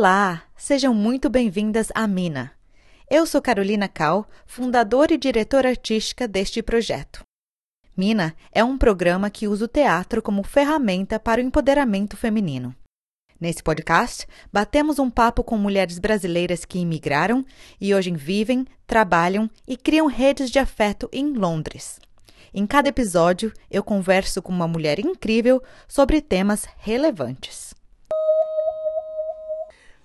Olá, sejam muito bem-vindas à Mina. Eu sou Carolina Cal, fundadora e diretora artística deste projeto. Mina é um programa que usa o teatro como ferramenta para o empoderamento feminino. Nesse podcast, batemos um papo com mulheres brasileiras que imigraram e hoje vivem, trabalham e criam redes de afeto em Londres. Em cada episódio, eu converso com uma mulher incrível sobre temas relevantes.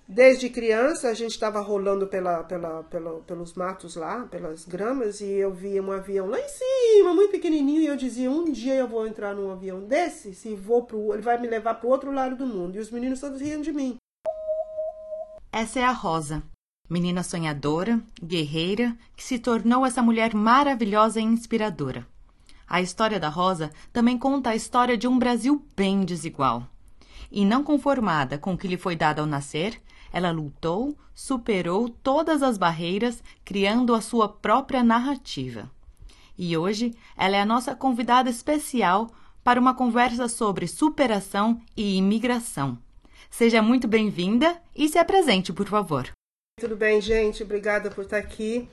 Desde criança, a gente estava rolando pela, pela, pela, pelos matos lá, pelas gramas, e eu via um avião lá em cima, muito pequenininho, e eu dizia: um dia eu vou entrar num avião desse, se vou pro, ele vai me levar para o outro lado do mundo. E os meninos todos riam de mim. Essa é a Rosa, menina sonhadora, guerreira, que se tornou essa mulher maravilhosa e inspiradora. A história da Rosa também conta a história de um Brasil bem desigual. E não conformada com o que lhe foi dado ao nascer, ela lutou, superou todas as barreiras, criando a sua própria narrativa. E hoje ela é a nossa convidada especial para uma conversa sobre superação e imigração. Seja muito bem-vinda e se apresente, por favor. Tudo bem, gente? Obrigada por estar aqui.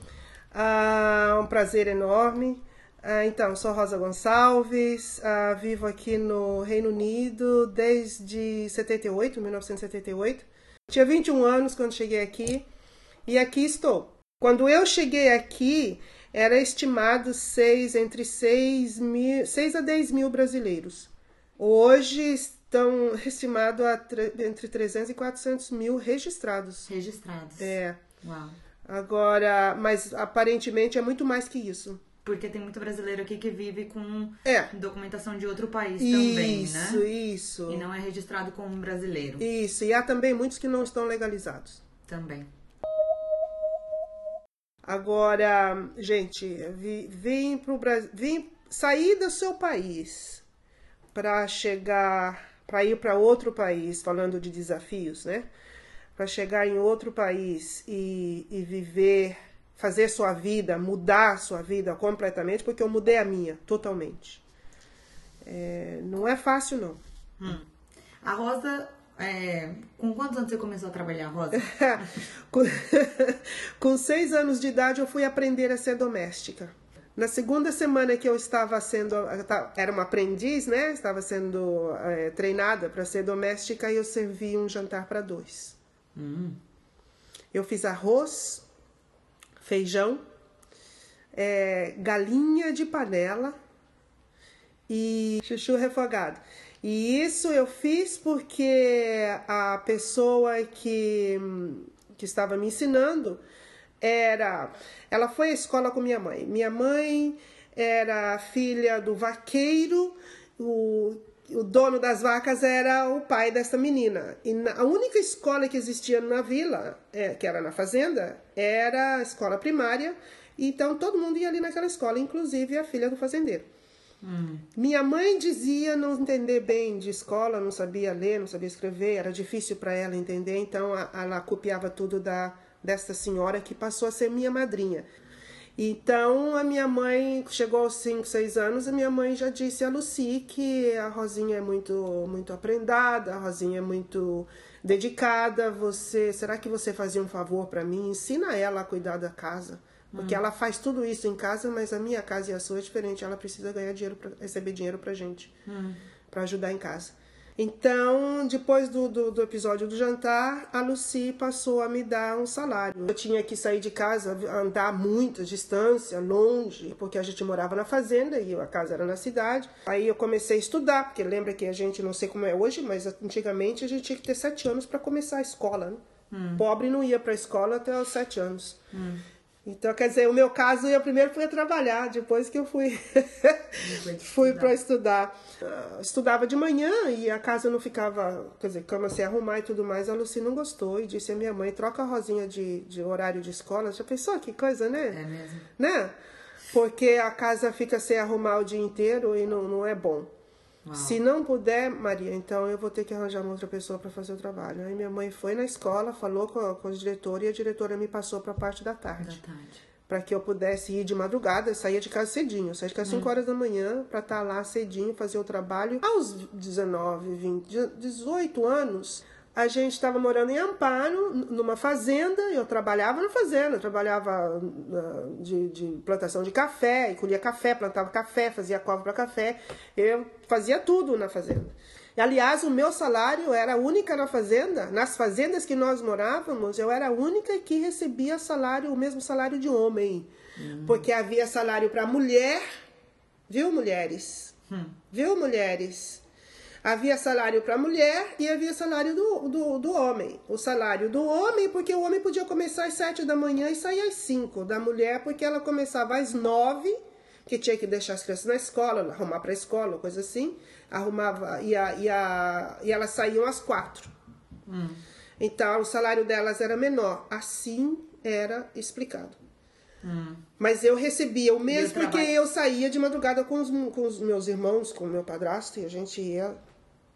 Ah, um prazer enorme. Ah, então, sou Rosa Gonçalves, ah, vivo aqui no Reino Unido desde 78, 1978. Tinha 21 anos quando cheguei aqui e aqui estou. Quando eu cheguei aqui, era estimado seis, entre 6, mil, 6 a 10 mil brasileiros. Hoje estão estimados entre 300 e 400 mil registrados. Registrados. É. Uau. Agora, mas aparentemente é muito mais que isso. Porque tem muito brasileiro aqui que vive com É. documentação de outro país também, Isso, né? isso. E não é registrado como brasileiro Isso, e há também muitos que não estão legalizados. também. Agora, gente, vi- vim pro Brasil, vim sair do seu país para chegar, para ir para outro país, falando de desafios, né? Para chegar em outro país e, e viver, fazer sua vida, mudar sua vida completamente, porque eu mudei a minha totalmente. É, não é fácil, não. A Rosa, é, com quantos anos você começou a trabalhar, Rosa? com, com seis anos de idade, eu fui aprender a ser doméstica. Na segunda semana que eu estava sendo, era uma aprendiz, né? Estava sendo eh, treinada para ser doméstica e eu servi um jantar para dois. Eu fiz arroz, feijão, eh, galinha de panela e chuchu refogado. E isso eu fiz porque a pessoa que, que estava me ensinando era. Ela foi à escola com minha mãe. Minha mãe era filha do vaqueiro, o, dono das vacas era o pai dessa menina. E na- a única escola que existia na vila, é, que era na fazenda, era a escola primária. Então todo mundo ia ali naquela escola, inclusive a filha do fazendeiro. Minha mãe dizia não entender bem de escola, não sabia ler, não sabia escrever, era difícil para ela entender, então a- ela copiava tudo da desta senhora que passou a ser minha madrinha. Então a minha mãe chegou aos 5, 6 anos, a minha mãe já disse a Lucy que a Rosinha é muito muito aprendada, a Rosinha é muito dedicada, você, será que você fazia um favor para mim? Ensina ela a cuidar da casa. Porque ela faz tudo isso em casa, mas a minha casa e a sua é diferente. Ela precisa ganhar dinheiro, pra, receber dinheiro pra gente, pra ajudar em casa. Então, depois do, do, do episódio do jantar, a Lucy passou a me dar um salário. Eu tinha que sair de casa, andar muita distância, longe, porque a gente morava na fazenda e a casa era na cidade. Aí eu comecei a estudar, porque lembra que a gente, não sei como é hoje, mas antigamente a gente tinha que ter sete anos para começar a escola. Né? Pobre não ia para a escola até os sete anos. Então, quer dizer, o meu caso, eu primeiro fui trabalhar, depois que eu fui fui para estudar. Estudava de manhã e a casa não ficava, quer dizer, cama sem arrumar e tudo mais. A Lucy não gostou e disse a minha mãe, troca a Rosinha de, de horário de escola. Já pensou que coisa, né? É mesmo. Né? Porque a casa fica sem arrumar o dia inteiro e não, não é bom. Uau. Se não puder, Maria, então eu vou ter que arranjar uma outra pessoa para fazer o trabalho. Aí minha mãe foi na escola, falou com a, com a diretora e a diretora me passou para a parte da tarde. Da tarde. Para que eu pudesse ir de madrugada, eu saía de casa cedinho. Eu saía de casa às hum. 5 horas da manhã para estar tá lá cedinho, fazer o trabalho. Aos 19, 20, 18 anos, a gente estava morando em Amparo, numa fazenda, eu trabalhava na fazenda, eu trabalhava de, de, plantação de café, e colhia café, plantava café, fazia cova para café, eu fazia tudo na fazenda. E, aliás, o meu salário era a única na fazenda, nas fazendas que nós morávamos, eu era a única que recebia salário, o mesmo salário de homem, uhum. porque havia salário para mulher, viu, mulheres? Hum. Viu, mulheres? Havia salário para a mulher e havia salário do, do, do, homem. O salário do homem, porque o homem podia começar às sete da manhã e sair às cinco. Da mulher, porque ela começava às nove, que tinha que deixar as crianças na escola, arrumar para a escola, coisa assim. Arrumava, e, a, e, a, e elas saíam às quatro. Hum. Então, o salário delas era menor. Assim era explicado. Hum. Mas eu recebia o mesmo porque eu saía de madrugada com os, com os meus irmãos, com o meu padrasto, e a gente ia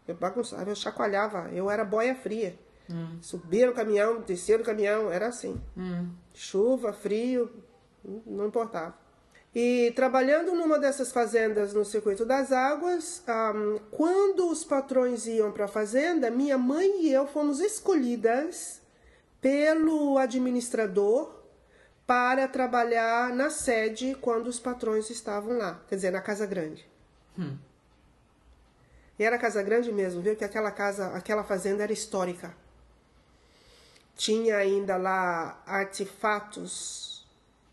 eu bagunçava, eu chacoalhava, eu era boia fria. Hum. Subia no caminhão, descia no caminhão, era assim. Hum. Chuva, frio, não importava. E trabalhando numa dessas fazendas no circuito das águas, um, quando os patrões iam para a fazenda, minha mãe e eu fomos escolhidas pelo administrador para trabalhar na sede quando os patrões estavam lá, quer dizer, na Casa Grande. Hum. E era Casa Grande mesmo, viu? Que aquela casa, aquela fazenda era histórica. Tinha ainda lá artefatos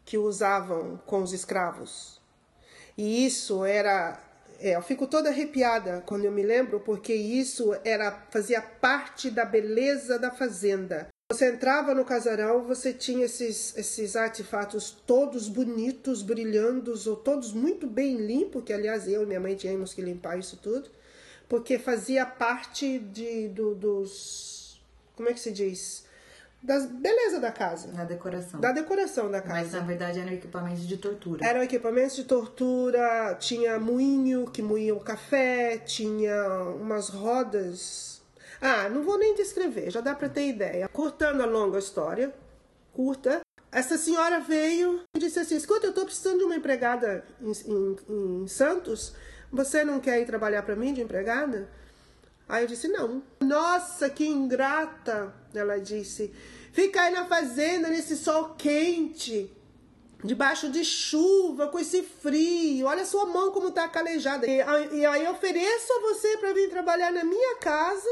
que usavam com os escravos. E isso era. É, eu fico toda arrepiada quando eu me lembro, porque isso era fazia parte da beleza da fazenda. Você entrava no casarão, você tinha esses, esses artefatos todos bonitos, brilhando, ou todos muito bem limpos, que aliás eu e minha mãe tínhamos que limpar isso tudo porque fazia parte de, do, dos. Como é que se diz? Da beleza da casa. Da decoração. Da decoração da casa. Mas na verdade eram equipamentos de tortura. Eram equipamentos de tortura, tinha moinho que moía o café, tinha umas rodas. Ah, não vou nem descrever, já dá para ter ideia. Cortando a longa história, curta, essa senhora veio e disse assim: Escuta, eu tô precisando de uma empregada em, em, em Santos você não quer ir trabalhar para mim de empregada? Aí eu disse: Não. Nossa, que ingrata! Ela disse: Fica aí na fazenda nesse sol quente, debaixo de chuva, com esse frio. Olha sua mão como tá calejada. E, e aí eu ofereço a você para vir trabalhar na minha casa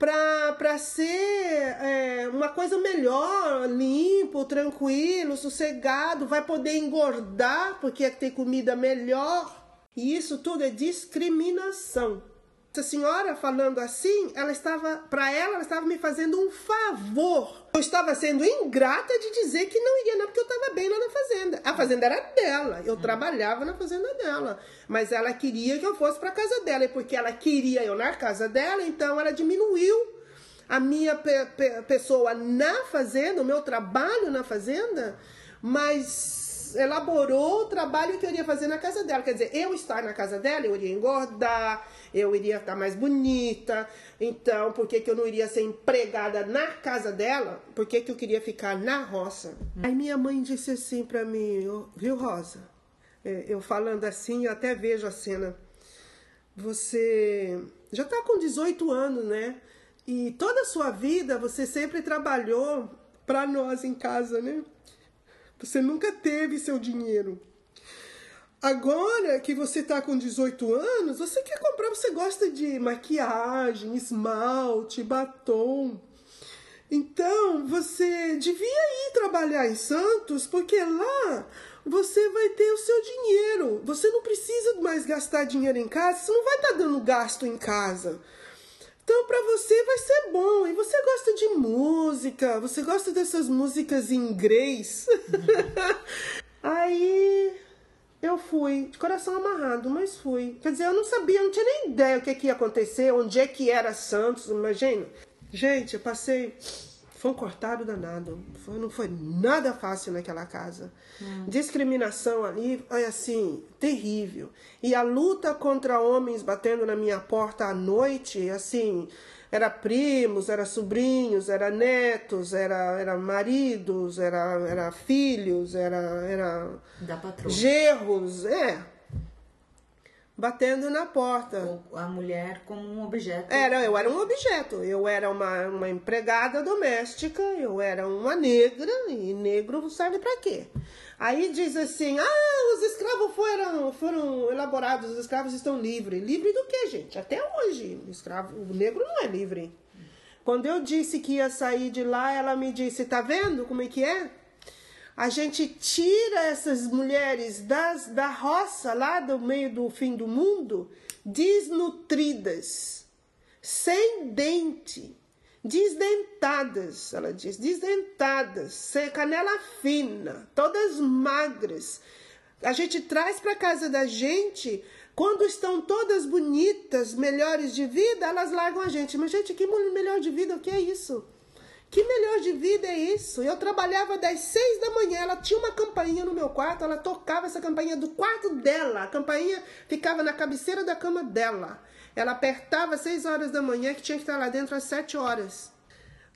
para ser é, uma coisa melhor, limpo, tranquilo, sossegado, vai poder engordar porque tem comida melhor. E isso tudo é discriminação. Essa senhora falando assim, ela estava, para ela, ela estava me fazendo um favor. Eu estava sendo ingrata de dizer que não iria, não, porque eu estava bem lá na fazenda. A fazenda era dela, eu trabalhava na fazenda dela. Mas ela queria que eu fosse para casa dela, e porque ela queria eu na casa dela, então ela diminuiu a minha pe pe pessoa na fazenda, o meu trabalho na fazenda, mas elaborou o trabalho que eu iria fazer na casa dela. Quer dizer, eu estar na casa dela, eu iria engordar, eu iria estar mais bonita. Então, por que, que eu não iria ser empregada na casa dela? Por que, que eu queria ficar na roça? Aí minha mãe disse assim para mim, viu, Rosa? É, eu falando assim, eu até vejo a cena. Você já está com 18 anos, né? E toda a sua vida você sempre trabalhou para nós em casa, né? Você nunca teve seu dinheiro. Agora que você está com 18 anos, você quer comprar, você gosta de maquiagem, esmalte, batom. Então, você devia ir trabalhar em Santos, porque lá você vai ter o seu dinheiro. Você não precisa mais gastar dinheiro em casa, você não vai estar tá dando gasto em casa. Então, para você vai ser bom. E você gosta de música, você gosta dessas músicas em inglês. Aí eu fui, de coração amarrado, mas fui. Quer dizer, eu não sabia, não tinha nem ideia o que, que ia acontecer, onde é que era Santos, imagina. Gente, eu passei foi um cortado danado. Foi, não foi nada fácil naquela casa. Hum. Discriminação ali foi assim, terrível. E a luta contra homens batendo na minha porta à noite, assim, era primos, era sobrinhos, era netos, era, era maridos, era, era filhos, era, era gerros, é batendo na porta. A mulher como um objeto. Era, eu era um objeto. Eu era uma, uma empregada doméstica, eu era uma negra, e negro serve para quê? Aí diz assim: ah, os escravos foram, foram elaborados, os escravos estão livres. Livre do que, gente? Até hoje, o, escravo, o negro não é livre. Quando eu disse que ia sair de lá, ela me disse: tá vendo como é que é? A gente tira essas mulheres das, da roça, lá do meio do fim do mundo, desnutridas, sem dente, desdentadas, ela diz, desdentadas, sem canela fina, todas magras. A gente traz para casa da gente, quando estão todas bonitas, melhores de vida, elas largam a gente. Mas, gente, que melhor de vida, o que é isso? Que melhor de vida é isso? Eu trabalhava das seis da manhã, ela tinha uma campainha no meu quarto, ela tocava essa campainha do quarto dela. A campainha ficava na cabeceira da cama dela. Ela apertava às seis horas da manhã, que tinha que estar lá dentro às sete horas.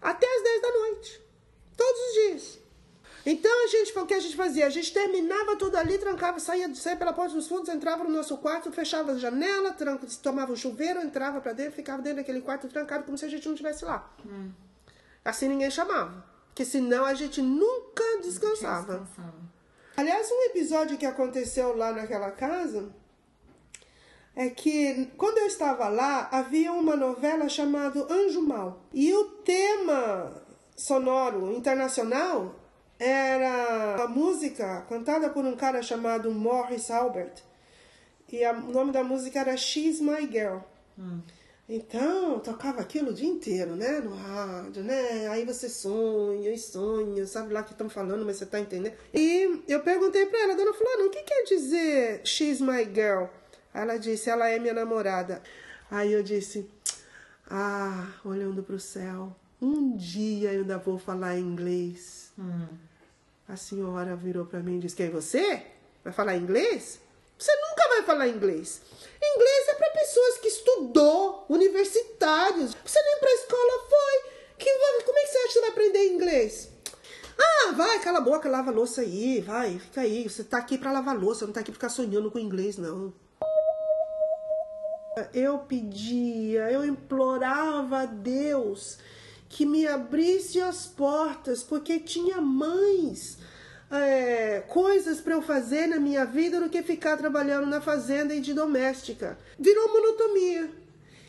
Até às dez da noite. Todos os dias. Então a gente, o que a gente fazia? A gente terminava tudo ali, trancava, saía, saía pela porta dos fundos, entrava no nosso quarto, fechava a janela, tranca, tomava um chuveiro, entrava para dentro, ficava dentro daquele quarto trancado como se a gente não estivesse lá. Hum. Assim ninguém chamava. Porque senão a gente nunca descansava. descansava. Aliás, um episódio que aconteceu lá naquela casa é que quando eu estava lá, havia uma novela chamada Anjo Mal. E o tema sonoro internacional era a música cantada por um cara chamado Morris Albert. E a, o nome da música era She's My Girl. Hum. Então, tocava aquilo o dia inteiro, né? No rádio, né? Aí você sonha e sonha, sabe lá o que estão falando, mas você tá entendendo. E eu perguntei pra ela, dona Fulana, o que quer dizer she's my girl? Ela disse, ela é minha namorada. Aí eu disse, ah, olhando pro céu, um dia eu ainda vou falar inglês. Hum. A senhora virou para mim e disse, quem é você? Vai falar inglês? Você nunca vai falar inglês. Inglês é para pessoas que estudou, universitários. Você nem para escola foi. Que, como é que você acha que vai aprender inglês? Ah, vai, cala a boca, lava a louça aí, vai, fica aí. Você tá aqui para lavar louça, não tá aqui pra ficar sonhando com inglês, não. Eu pedia, eu implorava a Deus que me abrisse as portas, porque tinha mães é, coisas para eu fazer na minha vida do que ficar trabalhando na fazenda e de doméstica. Virou monotonia.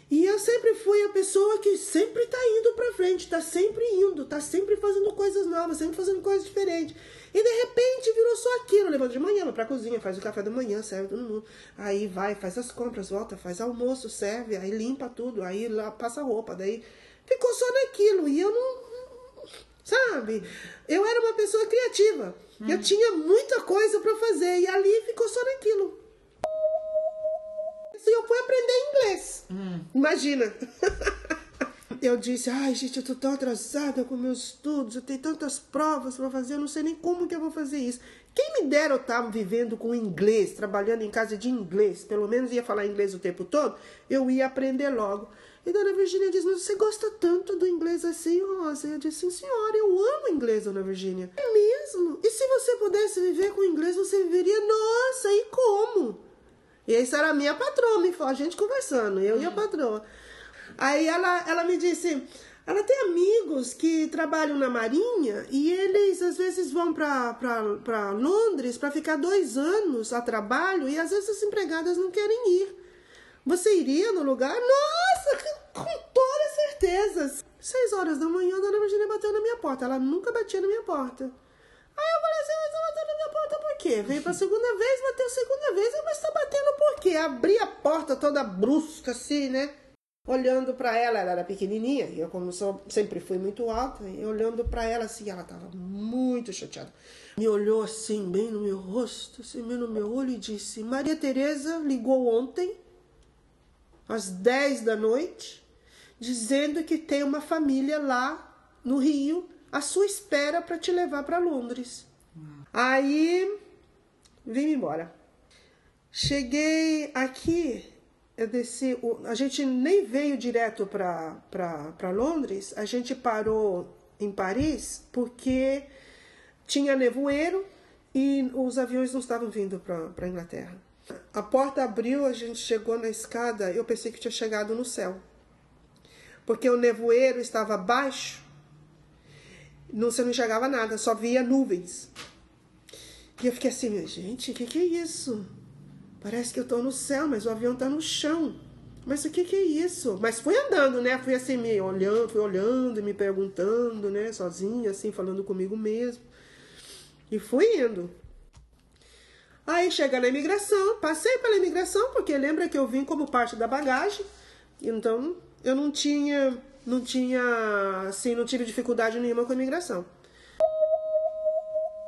E eu sempre fui a pessoa que sempre está indo para frente, está sempre indo, está sempre fazendo coisas novas, sempre fazendo coisas diferentes. E de repente virou só aquilo, levanta de manhã, vai pra cozinha, faz o café da manhã, serve todo mundo. Aí vai, faz as compras, volta, faz almoço, serve, aí limpa tudo, aí lá passa roupa, daí ficou só naquilo. E eu não, sabe? Eu era uma pessoa criativa. Hum. Eu tinha muita coisa para fazer e ali ficou só naquilo. E eu fui aprender inglês. Hum. Imagina. eu disse, ai gente, eu tô tão atrasada com meus estudos, eu tenho tantas provas para fazer, eu não sei nem como que eu vou fazer isso. Quem me dera eu estar vivendo com inglês, trabalhando em casa de inglês, pelo menos ia falar inglês o tempo todo, eu ia aprender logo. E Dona Virgínia diz, mas você gosta tanto do inglês assim, Rosa? Eu disse, sim senhora, eu amo inglês, Dona Virgínia. É mesmo? E se você pudesse viver com inglês, você viveria, nossa, e como? E isso era a minha patroa, me a gente conversando, eu e a patroa. Aí ela, ela me disse, ela tem amigos que trabalham na Marinha e eles às vezes vão para Londres para ficar dois anos a trabalho e às vezes as empregadas não querem ir. Você iria no lugar? Nossa, com toda certeza. Seis horas da manhã, a dona Virginia bateu na minha porta. Ela nunca batia na minha porta. Aí eu falei assim, mas bateu na minha porta por quê? Veio pra segunda vez, bateu segunda vez, mas tá batendo por quê? Abri a porta toda brusca assim, né? Olhando para ela, ela era pequenininha, e eu como sou, sempre fui muito alta, e olhando para ela assim, ela tava muito chateada. Me olhou assim, bem no meu rosto, assim, bem no meu olho e disse: Maria Tereza ligou ontem às 10 da noite, dizendo que tem uma família lá no Rio à sua espera para te levar para Londres. Aí vim embora. Cheguei aqui, eu desci. A gente nem veio direto para Londres, a gente parou em Paris porque tinha nevoeiro e os aviões não estavam vindo para a Inglaterra. A porta abriu, a gente chegou na escada, eu pensei que tinha chegado no céu. Porque o nevoeiro estava baixo, não, você não enxergava nada, só via nuvens. E eu fiquei assim, gente, o que, que é isso? Parece que eu estou no céu, mas o avião está no chão. Mas o que, que é isso? Mas fui andando, né? Fui assim, me olhando, fui olhando, me perguntando, né? Sozinha, assim, falando comigo mesmo. E fui indo. Aí chega na imigração, passei pela imigração, porque lembra que eu vim como parte da bagagem. Então eu não tinha, não tinha, assim, não tive dificuldade nenhuma com a imigração.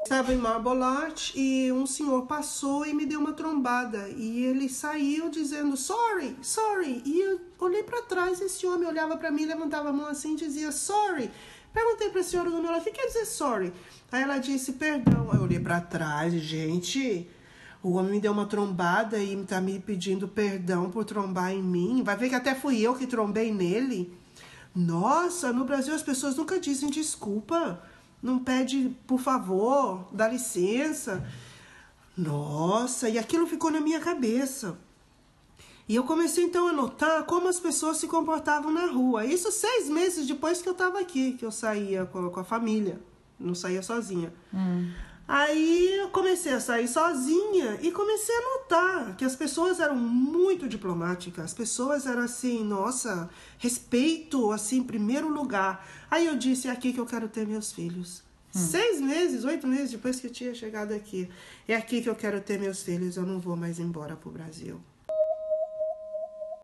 Estava em Marbolart e um senhor passou e me deu uma trombada. E ele saiu dizendo, sorry, sorry. E eu olhei para trás, esse homem olhava para mim, levantava a mão assim e dizia, sorry. Perguntei para a senhora do meu lado, o que quer dizer sorry? Aí ela disse, perdão. Aí eu olhei para trás, gente, o homem me deu uma trombada e tá me pedindo perdão por trombar em mim. Vai ver que até fui eu que trombei nele. Nossa, no Brasil as pessoas nunca dizem desculpa não pede por favor, dá licença. Nossa, e aquilo ficou na minha cabeça. E eu comecei então a notar como as pessoas se comportavam na rua. Isso seis meses depois que eu estava aqui, que eu saía com, a família, não saía sozinha. Hum. Aí eu comecei a sair sozinha e comecei a notar que as pessoas eram muito diplomáticas. As pessoas eram assim, nossa, respeito, assim, em primeiro lugar. Aí eu disse, é aqui que eu quero ter meus filhos. Hum. Seis meses, oito meses depois que eu tinha chegado aqui. É aqui que eu quero ter meus filhos, eu não vou mais embora pro Brasil.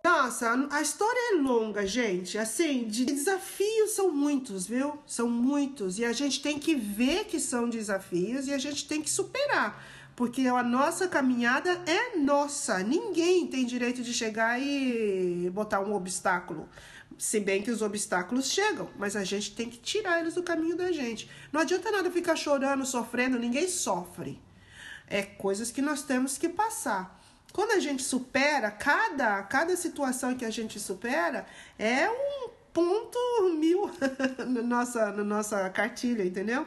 Nossa, a história é longa, gente. Assim, de desafios são muitos, viu? São muitos. E a gente tem que ver que são desafios e a gente tem que superar. Porque a nossa caminhada é nossa. Ninguém tem direito de chegar e botar um obstáculo. Se bem que os obstáculos chegam, mas a gente tem que tirar eles do caminho da gente. Não adianta nada ficar chorando, sofrendo, ninguém sofre. É coisas que nós temos que passar. Quando a gente supera, cada, cada situação que a gente supera é um ponto mil na nossa, na nossa cartilha, entendeu?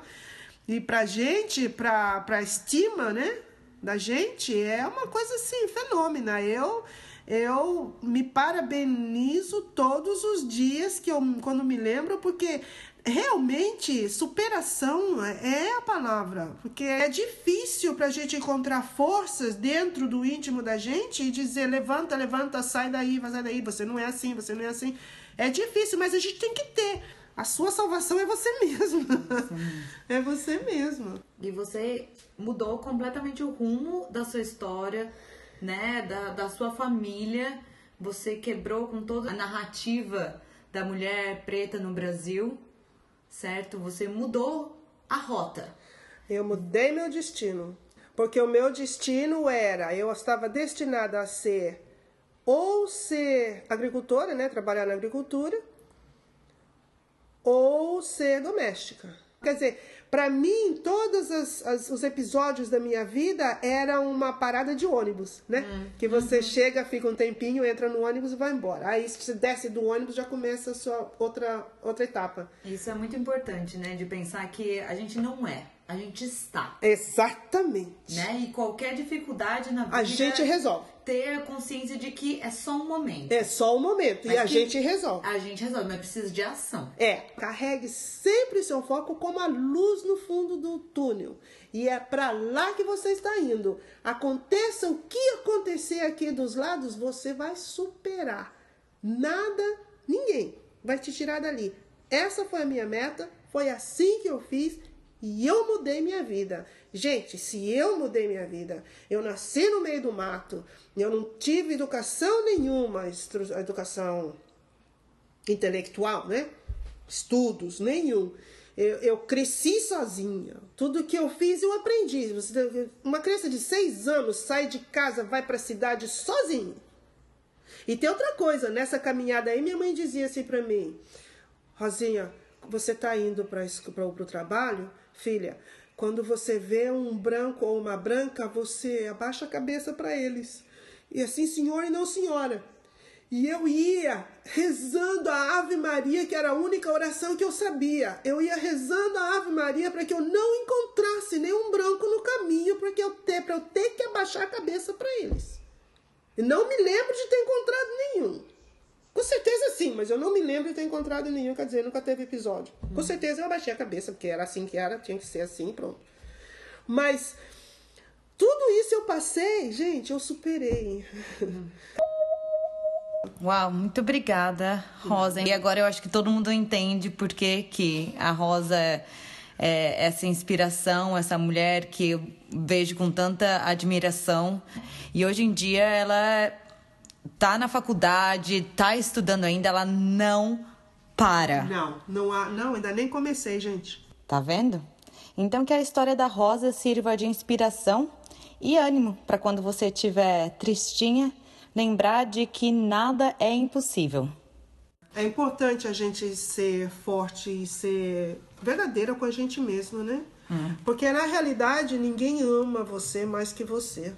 E pra gente, pra, pra estima, né, da gente, é uma coisa assim, fenômena. Eu, eu me parabenizo todos os dias que eu, quando me lembro, porque realmente superação é a palavra, porque é difícil para a gente encontrar forças dentro do íntimo da gente e dizer levanta, levanta, sai daí, vai daí, você não é assim, você não é assim. É difícil, mas a gente tem que ter. A sua salvação é você mesmo. É você mesmo. E você mudou completamente o rumo da sua história, né? Da, da sua família. Você quebrou com toda a narrativa da mulher preta no Brasil certo? Você mudou a rota. Eu mudei meu destino. Porque o meu destino era, eu estava destinada a ser ou ser agricultora, né, trabalhar na agricultura, ou ser doméstica. Quer dizer, para mim, todos as, as, os episódios da minha vida era uma parada de ônibus, né? Uhum. Que você uhum. chega, fica um tempinho, entra no ônibus e vai embora. Aí, se você desce do ônibus, já começa a sua outra, outra etapa. Isso é muito importante, né? De pensar que a gente não é, a gente está. Exatamente. Né? E qualquer dificuldade na vida. A gente resolve ter consciência de que é só um momento. É só um momento. Mas e a gente resolve. A gente resolve, mas precisa de ação. É. Carregue sempre seu foco como a luz no fundo do túnel. E é para lá que você está indo. Aconteça o que acontecer aqui dos lados, você vai superar. Nada, ninguém vai te tirar dali. Essa foi a minha meta, foi assim que eu fiz e eu mudei minha vida. Gente, se eu mudei minha vida, eu nasci no meio do mato, eu não tive educação nenhuma, educação intelectual, né? Estudos, nenhum. Eu, eu, cresci sozinha. Tudo que eu fiz, eu aprendi. Uma criança de seis anos sai de casa, vai para a cidade sozinha. E tem outra coisa, nessa caminhada aí, minha mãe dizia assim para mim: Rosinha, você está indo para o trabalho, filha, quando você vê um branco ou uma branca, você abaixa a cabeça para eles. E assim, senhor e não senhora. E eu ia rezando a Ave Maria, que era a única oração que eu sabia. Eu ia rezando a Ave Maria para que eu não encontrasse nenhum branco no caminho, para eu ter, para eu ter que abaixar a cabeça para eles. E não me lembro de ter encontrado nenhum. Com certeza mas eu não me lembro de ter encontrado nenhum, quer dizer, nunca teve episódio. Com certeza eu abaixei a cabeça, porque era assim que era, tinha que ser assim, pronto. Mas tudo isso eu passei, gente, eu superei. Uau, muito obrigada, Rosa. E agora eu acho que todo mundo entende por que, que a Rosa é, é essa inspiração, essa mulher que eu vejo com tanta admiração. E hoje em dia ela tá na faculdade, tá estudando ainda, ela não para. Não, não há, não, ainda nem comecei, gente. Tá vendo? Então que a história da Rosa sirva de inspiração e ânimo para quando você estiver tristinha, lembrar de que nada é impossível. É importante a gente ser forte e ser verdadeira com a gente mesmo, né? Hum. Porque na realidade ninguém ama você mais que você.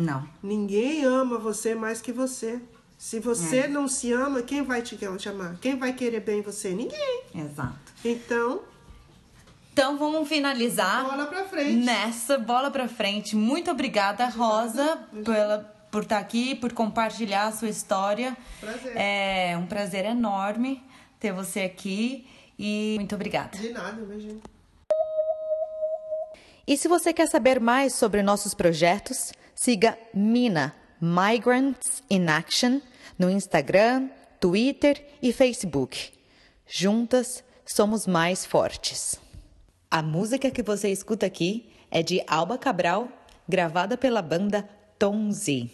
Não. Ninguém ama você mais que você. Se você é. não se ama, quem vai te amar? Quem vai querer bem você? Ninguém. Exato. Então, então vamos finalizar. Bola pra frente. Nessa bola pra frente. Muito obrigada, Rosa, pela por estar aqui, por compartilhar a sua história. Prazer. É um prazer enorme ter você aqui e muito obrigada. De nada, imagina. E se você quer saber mais sobre nossos projetos, siga Mina Migrants in Action no Instagram, Twitter e Facebook. Juntas somos mais fortes. A música que você escuta aqui é de Alba Cabral, gravada pela banda Tom Z.